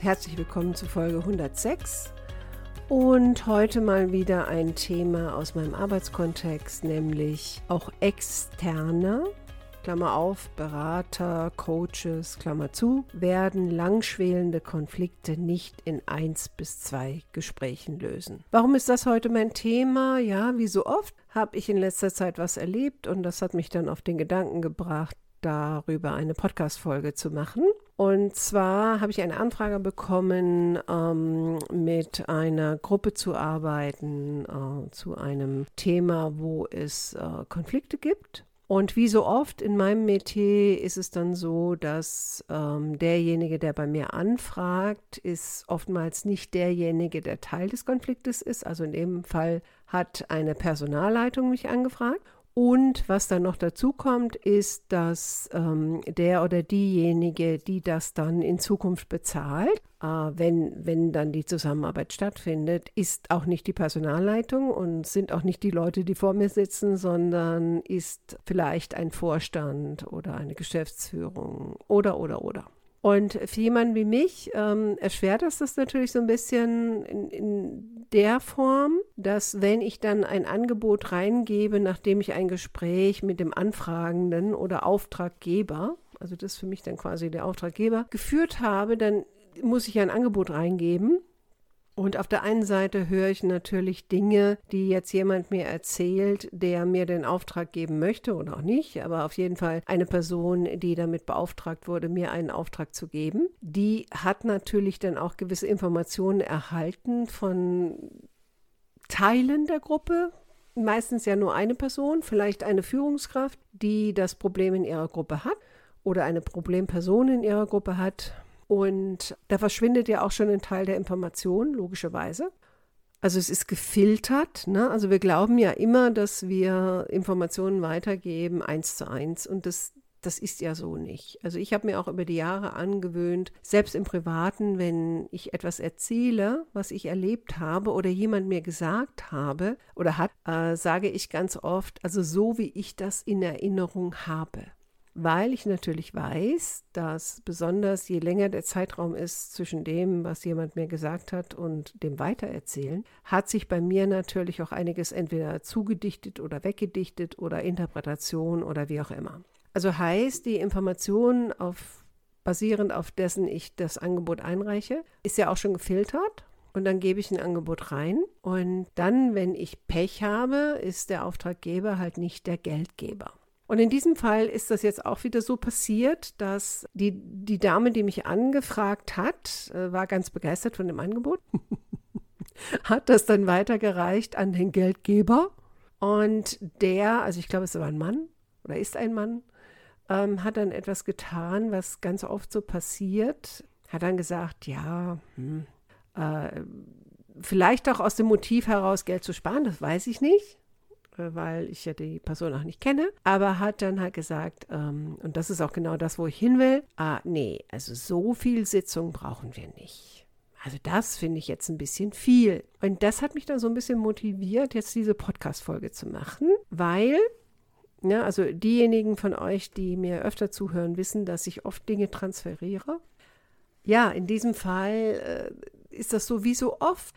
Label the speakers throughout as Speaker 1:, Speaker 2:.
Speaker 1: Herzlich willkommen zu Folge 106 und heute mal wieder ein Thema aus meinem Arbeitskontext, nämlich auch externe, Klammer auf, Berater, Coaches, Klammer zu, werden langschwelende Konflikte nicht in eins bis zwei Gesprächen lösen. Warum ist das heute mein Thema? Ja, wie so oft habe ich in letzter Zeit was erlebt und das hat mich dann auf den Gedanken gebracht, darüber eine Podcast-Folge zu machen. Und zwar habe ich eine Anfrage bekommen, ähm, mit einer Gruppe zu arbeiten äh, zu einem Thema, wo es äh, Konflikte gibt. Und wie so oft in meinem Metier ist es dann so, dass ähm, derjenige, der bei mir anfragt, ist oftmals nicht derjenige, der Teil des Konfliktes ist. Also in dem Fall hat eine Personalleitung mich angefragt und was dann noch dazu kommt, ist, dass ähm, der oder diejenige, die das dann in Zukunft bezahlt, äh, wenn, wenn dann die Zusammenarbeit stattfindet, ist auch nicht die Personalleitung und sind auch nicht die Leute, die vor mir sitzen, sondern ist vielleicht ein Vorstand oder eine Geschäftsführung oder, oder, oder. Und für jemanden wie mich ähm, erschwert das das natürlich so ein bisschen in, in der Form, dass wenn ich dann ein Angebot reingebe, nachdem ich ein Gespräch mit dem Anfragenden oder Auftraggeber, also das ist für mich dann quasi der Auftraggeber, geführt habe, dann muss ich ein Angebot reingeben und auf der einen Seite höre ich natürlich Dinge, die jetzt jemand mir erzählt, der mir den Auftrag geben möchte oder auch nicht, aber auf jeden Fall eine Person, die damit beauftragt wurde, mir einen Auftrag zu geben. Die hat natürlich dann auch gewisse Informationen erhalten von Teilen der Gruppe, meistens ja nur eine Person, vielleicht eine Führungskraft, die das Problem in ihrer Gruppe hat oder eine Problemperson in ihrer Gruppe hat und da verschwindet ja auch schon ein Teil der Information, logischerweise. Also es ist gefiltert. Ne? Also wir glauben ja immer, dass wir Informationen weitergeben, eins zu eins. Und das, das ist ja so nicht. Also ich habe mir auch über die Jahre angewöhnt, selbst im Privaten, wenn ich etwas erzähle, was ich erlebt habe oder jemand mir gesagt habe oder hat, äh, sage ich ganz oft, also so wie ich das in Erinnerung habe weil ich natürlich weiß, dass besonders je länger der Zeitraum ist zwischen dem, was jemand mir gesagt hat und dem Weitererzählen, hat sich bei mir natürlich auch einiges entweder zugedichtet oder weggedichtet oder Interpretation oder wie auch immer. Also heißt, die Information auf basierend auf dessen ich das Angebot einreiche, ist ja auch schon gefiltert und dann gebe ich ein Angebot rein. Und dann, wenn ich Pech habe, ist der Auftraggeber halt nicht der Geldgeber. Und in diesem Fall ist das jetzt auch wieder so passiert, dass die, die Dame, die mich angefragt hat, äh, war ganz begeistert von dem Angebot, hat das dann weitergereicht an den Geldgeber. Und der, also ich glaube, es war ein Mann oder ist ein Mann, ähm, hat dann etwas getan, was ganz oft so passiert. Hat dann gesagt, ja, hm, äh, vielleicht auch aus dem Motiv heraus Geld zu sparen, das weiß ich nicht. Äh, weil ich ja die Person auch nicht kenne, aber hat dann halt gesagt, ähm, und das ist auch genau das, wo ich hin will, ah, nee, also so viel Sitzung brauchen wir nicht. Also das finde ich jetzt ein bisschen viel. Und das hat mich dann so ein bisschen motiviert, jetzt diese Podcast-Folge zu machen, weil ja, ne, also diejenigen von euch, die mir öfter zuhören, wissen, dass ich oft Dinge transferiere. Ja, in diesem Fall äh, ist das so wie so oft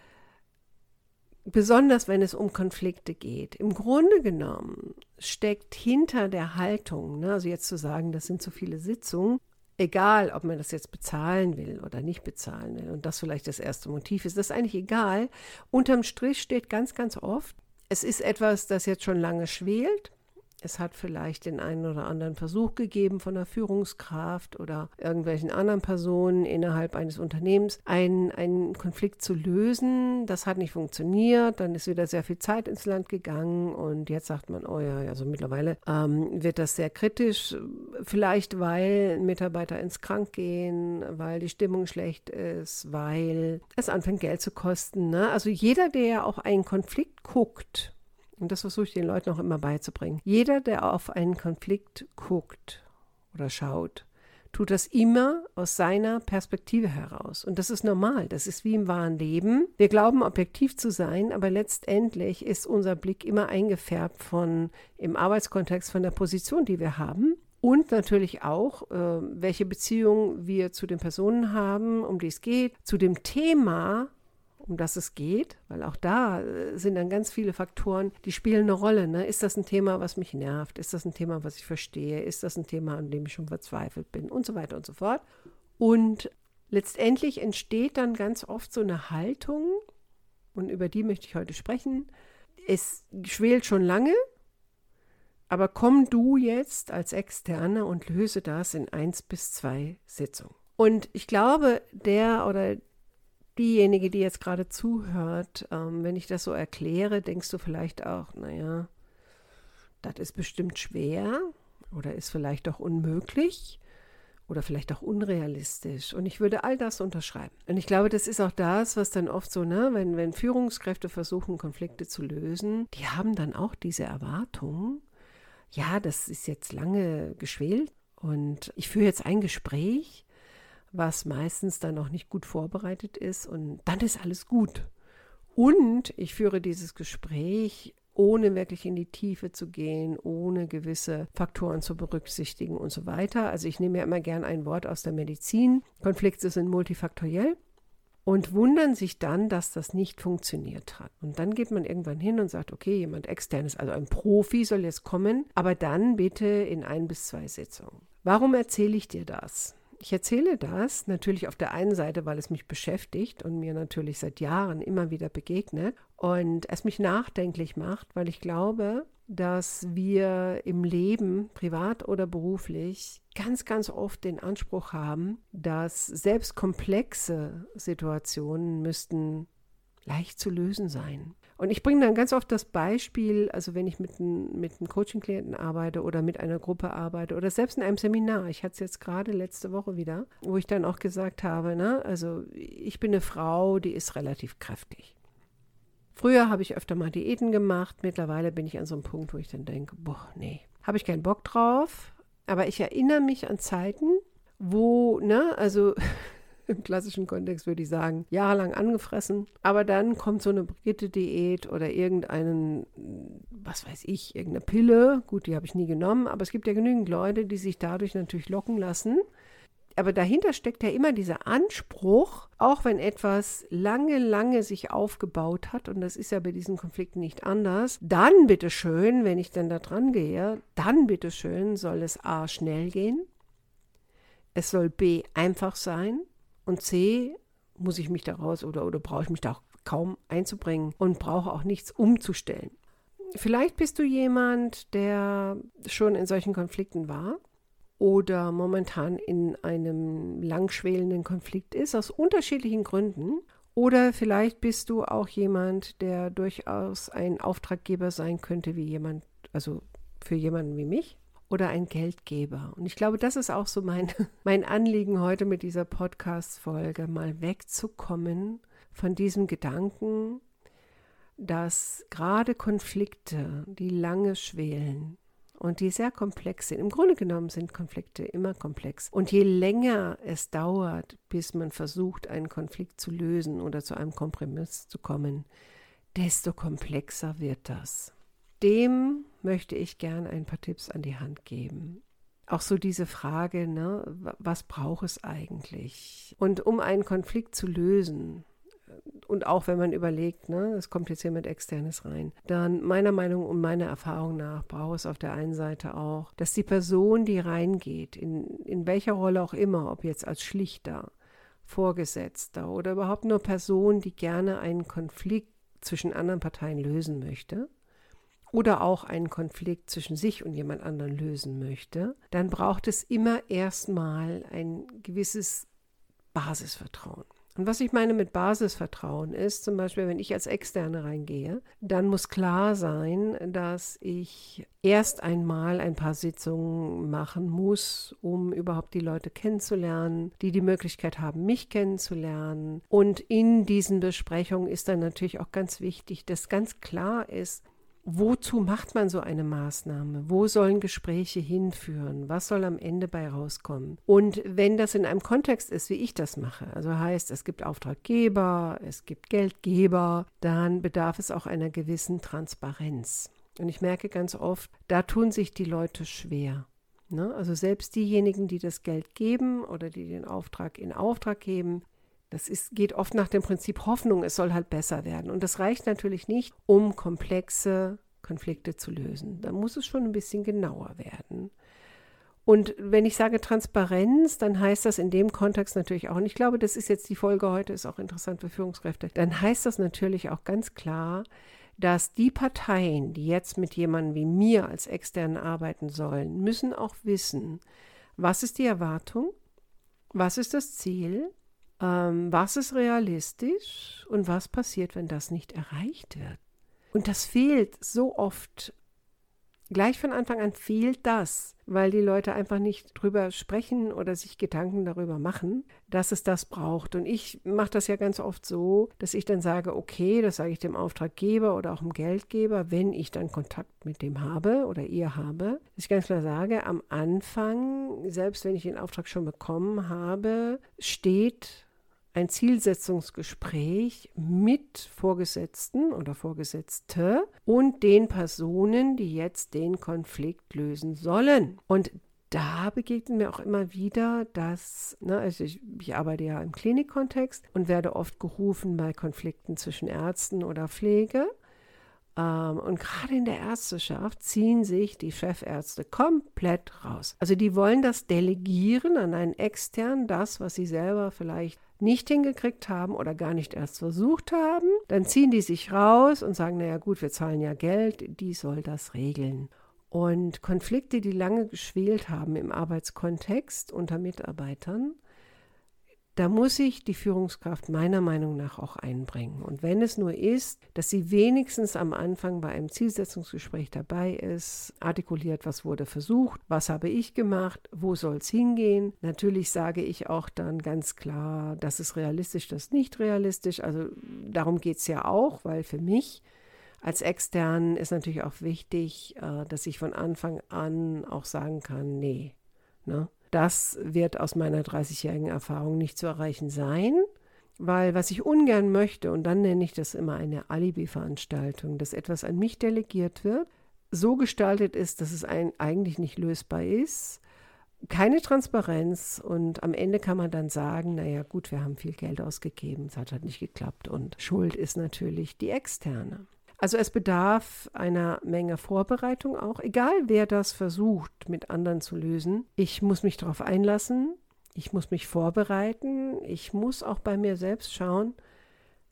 Speaker 1: besonders wenn es um Konflikte geht. Im Grunde genommen steckt hinter der Haltung, ne, also jetzt zu sagen, das sind zu viele Sitzungen, egal ob man das jetzt bezahlen will oder nicht bezahlen will, und das vielleicht das erste Motiv ist, das ist eigentlich egal. Unterm Strich steht ganz, ganz oft, es ist etwas, das jetzt schon lange schwelt. Es hat vielleicht den einen oder anderen Versuch gegeben von der Führungskraft oder irgendwelchen anderen Personen innerhalb eines Unternehmens, einen, einen Konflikt zu lösen. Das hat nicht funktioniert. Dann ist wieder sehr viel Zeit ins Land gegangen und jetzt sagt man, oh ja, also mittlerweile ähm, wird das sehr kritisch. Vielleicht, weil Mitarbeiter ins Krank gehen, weil die Stimmung schlecht ist, weil es anfängt Geld zu kosten. Ne? Also jeder, der auch einen Konflikt guckt, und das versuche ich den Leuten auch immer beizubringen. Jeder, der auf einen Konflikt guckt oder schaut, tut das immer aus seiner Perspektive heraus. Und das ist normal. Das ist wie im wahren Leben. Wir glauben, objektiv zu sein, aber letztendlich ist unser Blick immer eingefärbt von, im Arbeitskontext, von der Position, die wir haben. Und natürlich auch, äh, welche Beziehung wir zu den Personen haben, um die es geht, zu dem Thema, um das es geht, weil auch da äh, sind dann ganz viele Faktoren, die spielen eine Rolle. Ne? Ist das ein Thema, was mich nervt? Ist das ein Thema, was ich verstehe? Ist das ein Thema, an dem ich schon verzweifelt bin? Und so weiter und so fort. Und letztendlich entsteht dann ganz oft so eine Haltung, und über die möchte ich heute sprechen. Es schwelt schon lange, aber komm du jetzt als Externe und löse das in eins bis zwei Sitzungen. Und ich glaube, der oder diejenige, die jetzt gerade zuhört, ähm, wenn ich das so erkläre, denkst du vielleicht auch, naja, das ist bestimmt schwer oder ist vielleicht auch unmöglich oder vielleicht auch unrealistisch. Und ich würde all das unterschreiben. Und ich glaube, das ist auch das, was dann oft so, ne, wenn, wenn Führungskräfte versuchen, Konflikte zu lösen, die haben dann auch diese Erwartung, ja, das ist jetzt lange geschwelt und ich führe jetzt ein Gespräch was meistens dann noch nicht gut vorbereitet ist und dann ist alles gut. Und ich führe dieses Gespräch ohne wirklich in die Tiefe zu gehen, ohne gewisse Faktoren zu berücksichtigen und so weiter. Also ich nehme ja immer gern ein Wort aus der Medizin. Konflikte sind multifaktoriell und wundern sich dann, dass das nicht funktioniert hat. Und dann geht man irgendwann hin und sagt, okay, jemand externes, also ein Profi soll jetzt kommen, aber dann bitte in ein bis zwei Sitzungen. Warum erzähle ich dir das? Ich erzähle das natürlich auf der einen Seite, weil es mich beschäftigt und mir natürlich seit Jahren immer wieder begegnet und es mich nachdenklich macht, weil ich glaube, dass wir im Leben, privat oder beruflich, ganz, ganz oft den Anspruch haben, dass selbst komplexe Situationen müssten leicht zu lösen sein. Und ich bringe dann ganz oft das Beispiel, also wenn ich mit, ein, mit einem Coaching-Klienten arbeite oder mit einer Gruppe arbeite oder selbst in einem Seminar, ich hatte es jetzt gerade letzte Woche wieder, wo ich dann auch gesagt habe, ne, also ich bin eine Frau, die ist relativ kräftig. Früher habe ich öfter mal Diäten gemacht, mittlerweile bin ich an so einem Punkt, wo ich dann denke, boah, nee, habe ich keinen Bock drauf, aber ich erinnere mich an Zeiten, wo, ne, also im klassischen Kontext würde ich sagen, jahrelang angefressen. Aber dann kommt so eine Brigitte-Diät oder irgendeinen, was weiß ich, irgendeine Pille. Gut, die habe ich nie genommen, aber es gibt ja genügend Leute, die sich dadurch natürlich locken lassen. Aber dahinter steckt ja immer dieser Anspruch, auch wenn etwas lange, lange sich aufgebaut hat, und das ist ja bei diesen Konflikten nicht anders, dann bitteschön, wenn ich dann da dran gehe, dann bitteschön soll es A schnell gehen, es soll B einfach sein und C, muss ich mich daraus oder, oder brauche ich mich da auch kaum einzubringen und brauche auch nichts umzustellen. Vielleicht bist du jemand, der schon in solchen Konflikten war oder momentan in einem langschwelenden Konflikt ist, aus unterschiedlichen Gründen. Oder vielleicht bist du auch jemand, der durchaus ein Auftraggeber sein könnte, wie jemand, also für jemanden wie mich oder ein Geldgeber. Und ich glaube, das ist auch so mein, mein Anliegen heute mit dieser Podcast-Folge, mal wegzukommen von diesem Gedanken, dass gerade Konflikte, die lange schwelen und die sehr komplex sind, im Grunde genommen sind Konflikte immer komplex. Und je länger es dauert, bis man versucht, einen Konflikt zu lösen oder zu einem Kompromiss zu kommen, desto komplexer wird das dem möchte ich gern ein paar Tipps an die Hand geben. Auch so diese Frage, ne, was braucht es eigentlich? Und um einen Konflikt zu lösen, und auch wenn man überlegt, ne, es kommt jetzt hier mit Externes rein, dann meiner Meinung und meiner Erfahrung nach braucht es auf der einen Seite auch, dass die Person, die reingeht, in, in welcher Rolle auch immer, ob jetzt als Schlichter, Vorgesetzter oder überhaupt nur Person, die gerne einen Konflikt zwischen anderen Parteien lösen möchte, oder auch einen Konflikt zwischen sich und jemand anderen lösen möchte, dann braucht es immer erstmal ein gewisses Basisvertrauen. Und was ich meine mit Basisvertrauen ist, zum Beispiel, wenn ich als Externe reingehe, dann muss klar sein, dass ich erst einmal ein paar Sitzungen machen muss, um überhaupt die Leute kennenzulernen, die die Möglichkeit haben, mich kennenzulernen. Und in diesen Besprechungen ist dann natürlich auch ganz wichtig, dass ganz klar ist, wozu macht man so eine Maßnahme? Wo sollen Gespräche hinführen? Was soll am Ende bei rauskommen? Und wenn das in einem Kontext ist, wie ich das mache, also heißt, es gibt Auftraggeber, es gibt Geldgeber, dann bedarf es auch einer gewissen Transparenz. Und ich merke ganz oft, da tun sich die Leute schwer. Ne? Also selbst diejenigen, die das Geld geben oder die den Auftrag in Auftrag geben, das ist, geht oft nach dem Prinzip Hoffnung, es soll halt besser werden. Und das reicht natürlich nicht, um komplexe Konflikte zu lösen. Da muss es schon ein bisschen genauer werden. Und wenn ich sage Transparenz, dann heißt das in dem Kontext natürlich auch, und ich glaube, das ist jetzt die Folge heute, ist auch interessant für Führungskräfte, dann heißt das natürlich auch ganz klar, dass die Parteien, die jetzt mit jemandem wie mir als Externen arbeiten sollen, müssen auch wissen, was ist die Erwartung, was ist das Ziel, ähm, was ist realistisch und was passiert, wenn das nicht erreicht wird. Und das fehlt so oft. Gleich von Anfang an fehlt das, weil die Leute einfach nicht drüber sprechen oder sich Gedanken darüber machen, dass es das braucht. Und ich mache das ja ganz oft so, dass ich dann sage, okay, das sage ich dem Auftraggeber oder auch dem Geldgeber, wenn ich dann Kontakt mit dem habe oder ihr habe, dass ich ganz klar sage, am Anfang, selbst wenn ich den Auftrag schon bekommen habe, steht ein Zielsetzungsgespräch mit Vorgesetzten oder Vorgesetzte und den Personen, die jetzt den Konflikt lösen sollen. Und da begegnet mir auch immer wieder, dass, ne, also ich, ich, arbeite ja im Klinikkontext und werde oft gerufen bei Konflikten zwischen Ärzten oder Pflege. Ähm, und gerade in der Ärzteschaft ziehen sich die Chefärzte komplett raus. Also die wollen das delegieren an einen externen, das, was sie selber vielleicht nicht hingekriegt haben oder gar nicht erst versucht haben, dann ziehen die sich raus und sagen, naja gut, wir zahlen ja Geld, die soll das regeln. Und Konflikte, die lange geschwelt haben im Arbeitskontext unter Mitarbeitern, da muss sich die Führungskraft meiner Meinung nach auch einbringen. Und wenn es nur ist, dass sie wenigstens am Anfang bei einem Zielsetzungsgespräch dabei ist, artikuliert, was wurde versucht, was habe ich gemacht, wo soll es hingehen. Natürlich sage ich auch dann ganz klar, das ist realistisch, das ist nicht realistisch. Also darum geht es ja auch, weil für mich als Externen ist natürlich auch wichtig, äh, dass ich von Anfang an auch sagen kann, nee, ne? Das wird aus meiner 30-jährigen Erfahrung nicht zu erreichen sein, weil was ich ungern möchte, und dann nenne ich das immer eine Alibi-Veranstaltung, dass etwas an mich delegiert wird, so gestaltet ist, dass es ein, eigentlich nicht lösbar ist, keine Transparenz und am Ende kann man dann sagen, naja gut, wir haben viel Geld ausgegeben, es hat halt nicht geklappt und Schuld ist natürlich die externe. Also es bedarf einer Menge Vorbereitung auch, egal wer das versucht mit anderen zu lösen. Ich muss mich darauf einlassen, ich muss mich vorbereiten, ich muss auch bei mir selbst schauen,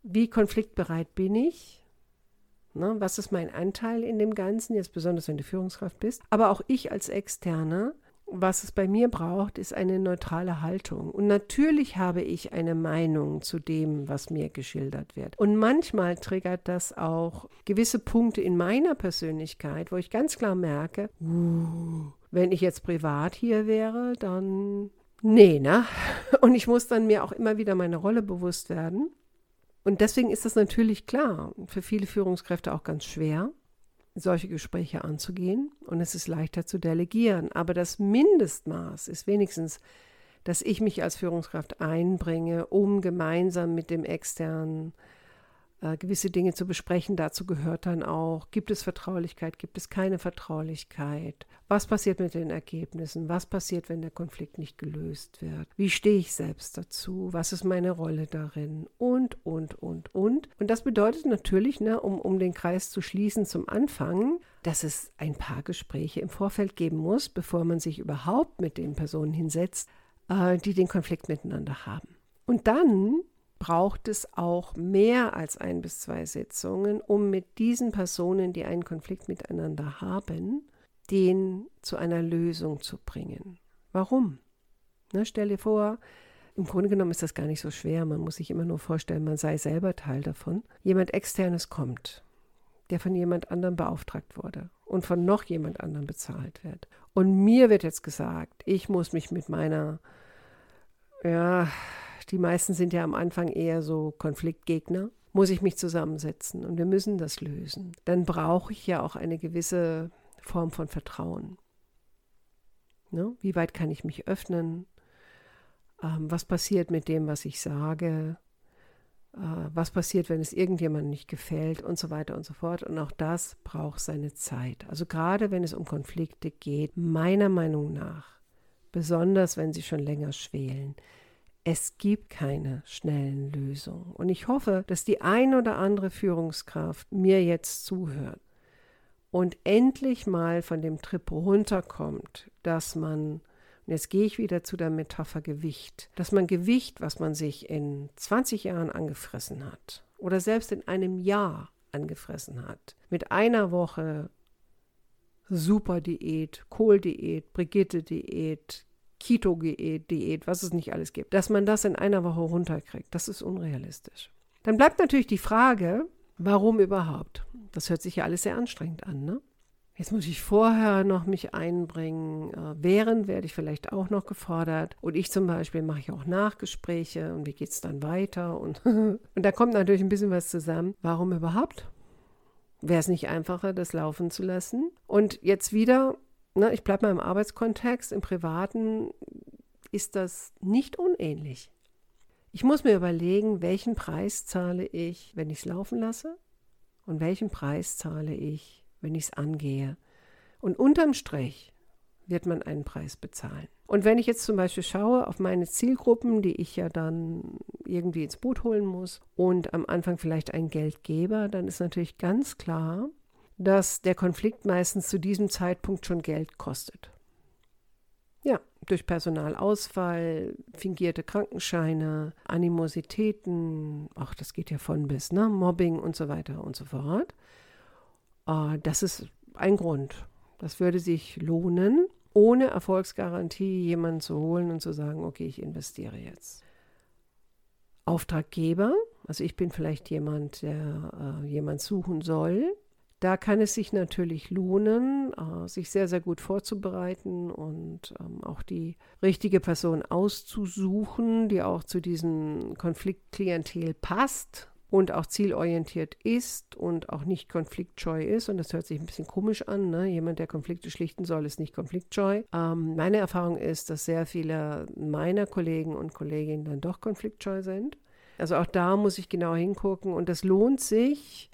Speaker 1: wie konfliktbereit bin ich, ne, was ist mein Anteil in dem Ganzen, jetzt besonders wenn du Führungskraft bist, aber auch ich als Externer was es bei mir braucht, ist eine neutrale Haltung. Und natürlich habe ich eine Meinung zu dem, was mir geschildert wird. Und manchmal triggert das auch gewisse Punkte in meiner Persönlichkeit, wo ich ganz klar merke, uh, wenn ich jetzt privat hier wäre, dann nee, ne? Und ich muss dann mir auch immer wieder meine Rolle bewusst werden. Und deswegen ist das natürlich klar, für viele Führungskräfte auch ganz schwer solche Gespräche anzugehen und es ist leichter zu delegieren. Aber das Mindestmaß ist wenigstens, dass ich mich als Führungskraft einbringe, um gemeinsam mit dem externen äh, gewisse Dinge zu besprechen. Dazu gehört dann auch, gibt es Vertraulichkeit, gibt es keine Vertraulichkeit? Was passiert mit den Ergebnissen? Was passiert, wenn der Konflikt nicht gelöst wird? Wie stehe ich selbst dazu? Was ist meine Rolle darin? Und, und, und, und. Und das bedeutet natürlich, ne, um, um den Kreis zu schließen zum Anfang, dass es ein paar Gespräche im Vorfeld geben muss, bevor man sich überhaupt mit den Personen hinsetzt, äh, die den Konflikt miteinander haben. Und dann braucht es auch mehr als ein bis zwei Sitzungen, um mit diesen Personen, die einen Konflikt miteinander haben, den zu einer Lösung zu bringen. Warum? Ne, stell dir vor, im Grunde genommen ist das gar nicht so schwer. Man muss sich immer nur vorstellen, man sei selber Teil davon. Jemand externes kommt, der von jemand anderem beauftragt wurde und von noch jemand anderem bezahlt wird. Und mir wird jetzt gesagt, ich muss mich mit meiner ja, die meisten sind ja am Anfang eher so Konfliktgegner, muss ich mich zusammensetzen und wir müssen das lösen. Dann brauche ich ja auch eine gewisse Form von Vertrauen. Ne? Wie weit kann ich mich öffnen? Ähm, was passiert mit dem, was ich sage? Äh, was passiert, wenn es irgendjemandem nicht gefällt und so weiter und so fort. Und auch das braucht seine Zeit. Also gerade wenn es um Konflikte geht, meiner Meinung nach, besonders wenn sie schon länger schwelen, es gibt keine schnellen Lösungen. Und ich hoffe, dass die ein oder andere Führungskraft mir jetzt zuhört und endlich mal von dem Trip runterkommt, dass man, und jetzt gehe ich wieder zu der Metapher Gewicht, dass man Gewicht, was man sich in 20 Jahren angefressen hat oder selbst in einem Jahr angefressen hat, mit einer Woche Superdiät, Kohldiät, Brigitte-Diät, Keto-Diät, was es nicht alles gibt, dass man das in einer Woche runterkriegt, das ist unrealistisch. Dann bleibt natürlich die Frage, warum überhaupt? Das hört sich ja alles sehr anstrengend an, ne? Jetzt muss ich vorher noch mich einbringen. Äh, während werde ich vielleicht auch noch gefordert. Und ich zum Beispiel mache ich auch Nachgespräche und wie geht es dann weiter? Und, und da kommt natürlich ein bisschen was zusammen. Warum überhaupt? Wäre es nicht einfacher, das laufen zu lassen? Und jetzt wieder ne, ich bleibe mal im Arbeitskontext, im Privaten ist das nicht unähnlich. Ich muss mir überlegen, welchen Preis zahle ich, wenn ich es laufen lasse und welchen Preis zahle ich, wenn ich es angehe. Und unterm Strich wird man einen Preis bezahlen. Und wenn ich jetzt zum Beispiel schaue auf meine Zielgruppen, die ich ja dann irgendwie ins Boot holen muss und am Anfang vielleicht ein Geldgeber, dann ist natürlich ganz klar, dass der Konflikt meistens zu diesem Zeitpunkt schon Geld kostet. Ja, durch Personalausfall, fingierte Krankenscheine, Animositäten, ach, das geht ja von bis, ne? Mobbing und so weiter und so fort. Äh, das ist ein Grund. Das würde sich lohnen, ohne Erfolgsgarantie jemanden zu holen und zu sagen, okay, ich investiere jetzt. Auftraggeber, also ich bin vielleicht jemand, der äh, jemand suchen soll, da kann es sich natürlich lohnen, äh, sich sehr, sehr gut vorzubereiten und ähm, auch die richtige Person auszusuchen, die auch zu diesem Konfliktklientel passt und auch zielorientiert ist und auch nicht konfliktscheu ist. Und das hört sich ein bisschen komisch an. Ne? Jemand, der Konflikte schlichten soll, ist nicht konfliktscheu. Ähm, meine Erfahrung ist, dass sehr viele meiner Kollegen und Kolleginnen dann doch konfliktscheu sind. Also auch da muss ich genau hingucken und das lohnt sich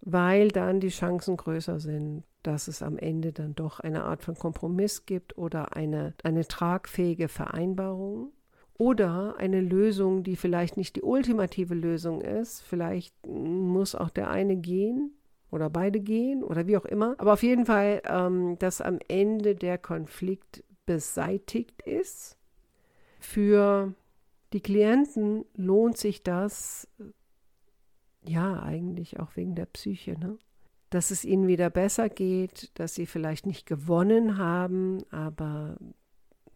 Speaker 1: weil dann die Chancen größer sind, dass es am Ende dann doch eine Art von Kompromiss gibt oder eine, eine tragfähige Vereinbarung oder eine Lösung, die vielleicht nicht die ultimative Lösung ist. Vielleicht muss auch der eine gehen oder beide gehen oder wie auch immer. Aber auf jeden Fall, ähm, dass am Ende der Konflikt beseitigt ist. Für die Klienten lohnt sich das ja, eigentlich auch wegen der Psyche, ne? Dass es ihnen wieder besser geht, dass sie vielleicht nicht gewonnen haben, aber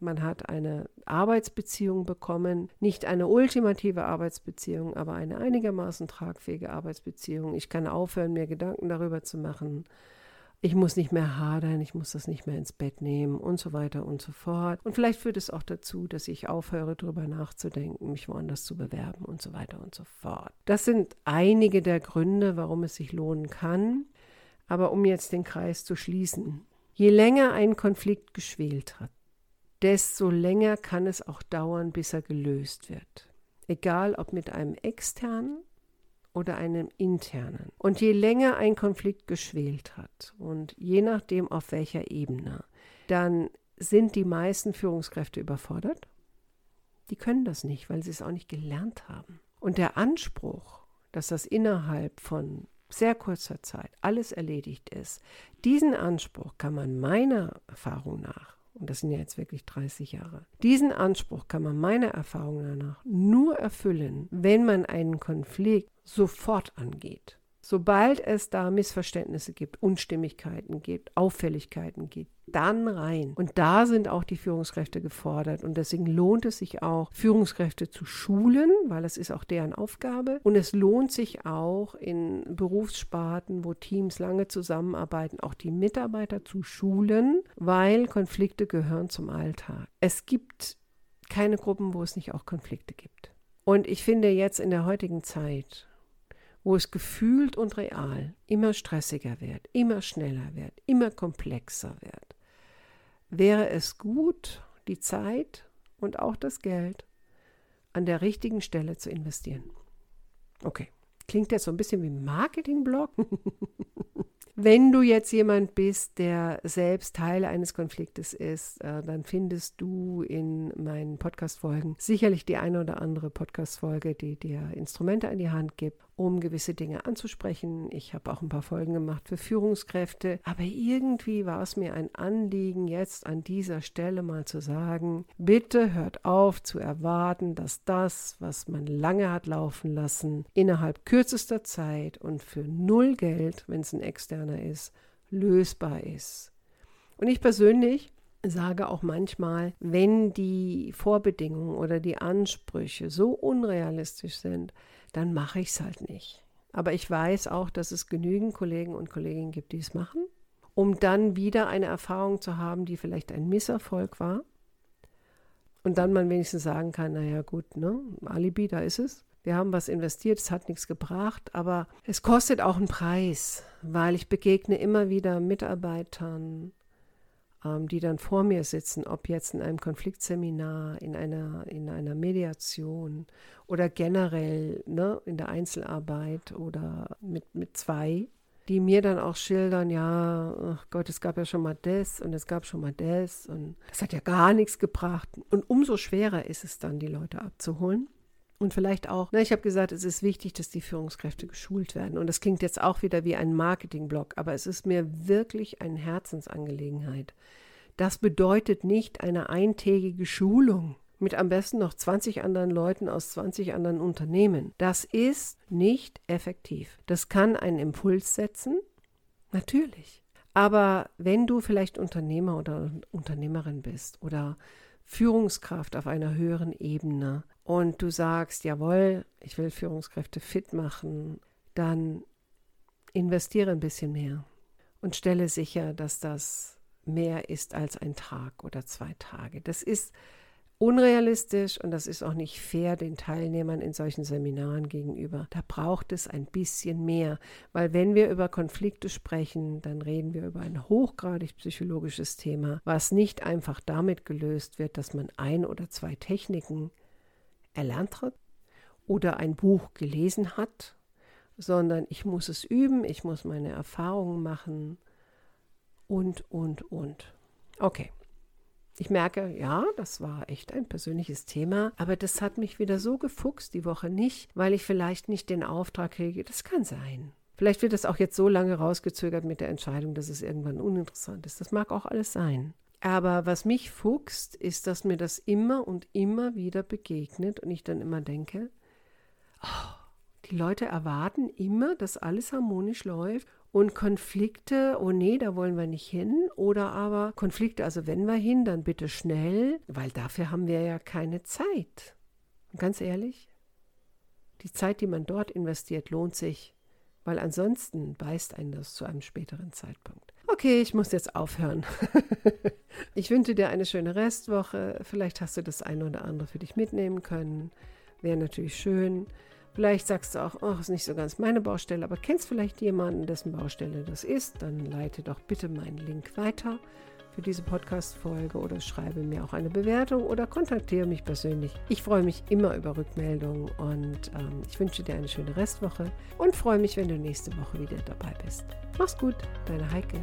Speaker 1: man hat eine Arbeitsbeziehung bekommen, nicht eine ultimative Arbeitsbeziehung, aber eine einigermaßen tragfähige Arbeitsbeziehung. Ich kann aufhören, mir Gedanken darüber zu machen, ich muss nicht mehr hadern, ich muss das nicht mehr ins Bett nehmen und so weiter und so fort. Und vielleicht führt es auch dazu, dass ich aufhöre, darüber nachzudenken, mich woanders zu bewerben und so weiter und so fort. Das sind einige der Gründe, warum es sich lohnen kann. Aber um jetzt den Kreis zu schließen, je länger ein Konflikt geschwelt hat, desto länger kann es auch dauern, bis er gelöst wird. Egal ob mit einem externen oder einem internen. Und je länger ein Konflikt geschwelt hat und je nachdem auf welcher Ebene, dann sind die meisten Führungskräfte überfordert. Die können das nicht, weil sie es auch nicht gelernt haben. Und der Anspruch, dass das innerhalb von sehr kurzer Zeit alles erledigt ist, diesen Anspruch kann man meiner Erfahrung nach und das sind ja jetzt wirklich 30 Jahre. Diesen Anspruch kann man meiner Erfahrung nach nur erfüllen, wenn man einen Konflikt sofort angeht. Sobald es da Missverständnisse gibt, Unstimmigkeiten gibt, Auffälligkeiten gibt, dann rein. Und da sind auch die Führungskräfte gefordert. Und deswegen lohnt es sich auch, Führungskräfte zu schulen, weil es ist auch deren Aufgabe. Und es lohnt sich auch in Berufssparten, wo Teams lange zusammenarbeiten, auch die Mitarbeiter zu schulen, weil Konflikte gehören zum Alltag. Es gibt keine Gruppen, wo es nicht auch Konflikte gibt. Und ich finde jetzt in der heutigen Zeit, wo es gefühlt und real immer stressiger wird, immer schneller wird, immer komplexer wird, wäre es gut, die Zeit und auch das Geld an der richtigen Stelle zu investieren. Okay, klingt jetzt so ein bisschen wie Marketingblock. Wenn du jetzt jemand bist, der selbst Teil eines Konfliktes ist, äh, dann findest du in meinen Podcast-Folgen sicherlich die eine oder andere Podcast-Folge, die dir Instrumente an die Hand gibt, um gewisse Dinge anzusprechen. Ich habe auch ein paar Folgen gemacht für Führungskräfte. Aber irgendwie war es mir ein Anliegen, jetzt an dieser Stelle mal zu sagen, bitte hört auf zu erwarten, dass das, was man lange hat laufen lassen, innerhalb kürzester Zeit und für null Geld, wenn es ein externer ist, lösbar ist. Und ich persönlich sage auch manchmal, wenn die Vorbedingungen oder die Ansprüche so unrealistisch sind, dann mache ich es halt nicht. Aber ich weiß auch, dass es genügend Kollegen und Kolleginnen gibt, die es machen, um dann wieder eine Erfahrung zu haben, die vielleicht ein Misserfolg war. Und dann man wenigstens sagen kann, naja gut, ne, Alibi, da ist es. Wir haben was investiert, es hat nichts gebracht, aber es kostet auch einen Preis, weil ich begegne immer wieder Mitarbeitern, die dann vor mir sitzen, ob jetzt in einem Konfliktseminar, in einer, in einer Mediation oder generell ne, in der Einzelarbeit oder mit, mit zwei, die mir dann auch schildern, ja, ach Gott, es gab ja schon mal das und es gab schon mal das und das hat ja gar nichts gebracht. Und umso schwerer ist es dann, die Leute abzuholen. Und vielleicht auch, na, ich habe gesagt, es ist wichtig, dass die Führungskräfte geschult werden. Und das klingt jetzt auch wieder wie ein Marketingblock, aber es ist mir wirklich eine Herzensangelegenheit. Das bedeutet nicht eine eintägige Schulung mit am besten noch 20 anderen Leuten aus 20 anderen Unternehmen. Das ist nicht effektiv. Das kann einen Impuls setzen, natürlich. Aber wenn du vielleicht Unternehmer oder Unternehmerin bist oder Führungskraft auf einer höheren Ebene und du sagst, jawohl, ich will Führungskräfte fit machen, dann investiere ein bisschen mehr und stelle sicher, dass das mehr ist als ein Tag oder zwei Tage. Das ist unrealistisch und das ist auch nicht fair den Teilnehmern in solchen Seminaren gegenüber. Da braucht es ein bisschen mehr, weil wenn wir über Konflikte sprechen, dann reden wir über ein hochgradig psychologisches Thema, was nicht einfach damit gelöst wird, dass man ein oder zwei Techniken erlernt hat oder ein Buch gelesen hat, sondern ich muss es üben, ich muss meine Erfahrungen machen und, und, und. Okay. Ich merke, ja, das war echt ein persönliches Thema, aber das hat mich wieder so gefuchst die Woche nicht, weil ich vielleicht nicht den Auftrag kriege. Das kann sein. Vielleicht wird das auch jetzt so lange rausgezögert mit der Entscheidung, dass es irgendwann uninteressant ist. Das mag auch alles sein. Aber was mich fuchst, ist, dass mir das immer und immer wieder begegnet und ich dann immer denke, oh, die Leute erwarten immer, dass alles harmonisch läuft und Konflikte, oh nee, da wollen wir nicht hin. Oder aber Konflikte, also wenn wir hin, dann bitte schnell, weil dafür haben wir ja keine Zeit. Und ganz ehrlich, die Zeit, die man dort investiert, lohnt sich, weil ansonsten beißt einen das zu einem späteren Zeitpunkt. Okay, ich muss jetzt aufhören. ich wünsche dir eine schöne Restwoche. Vielleicht hast du das eine oder andere für dich mitnehmen können. Wäre natürlich schön. Vielleicht sagst du auch, oh, ist nicht so ganz meine Baustelle, aber kennst vielleicht jemanden, dessen Baustelle das ist, dann leite doch bitte meinen Link weiter für diese Podcast-Folge oder schreibe mir auch eine Bewertung oder kontaktiere mich persönlich. Ich freue mich immer über Rückmeldungen und ähm, ich wünsche dir eine schöne Restwoche und freue mich, wenn du nächste Woche wieder dabei bist. Mach's gut, deine Heike.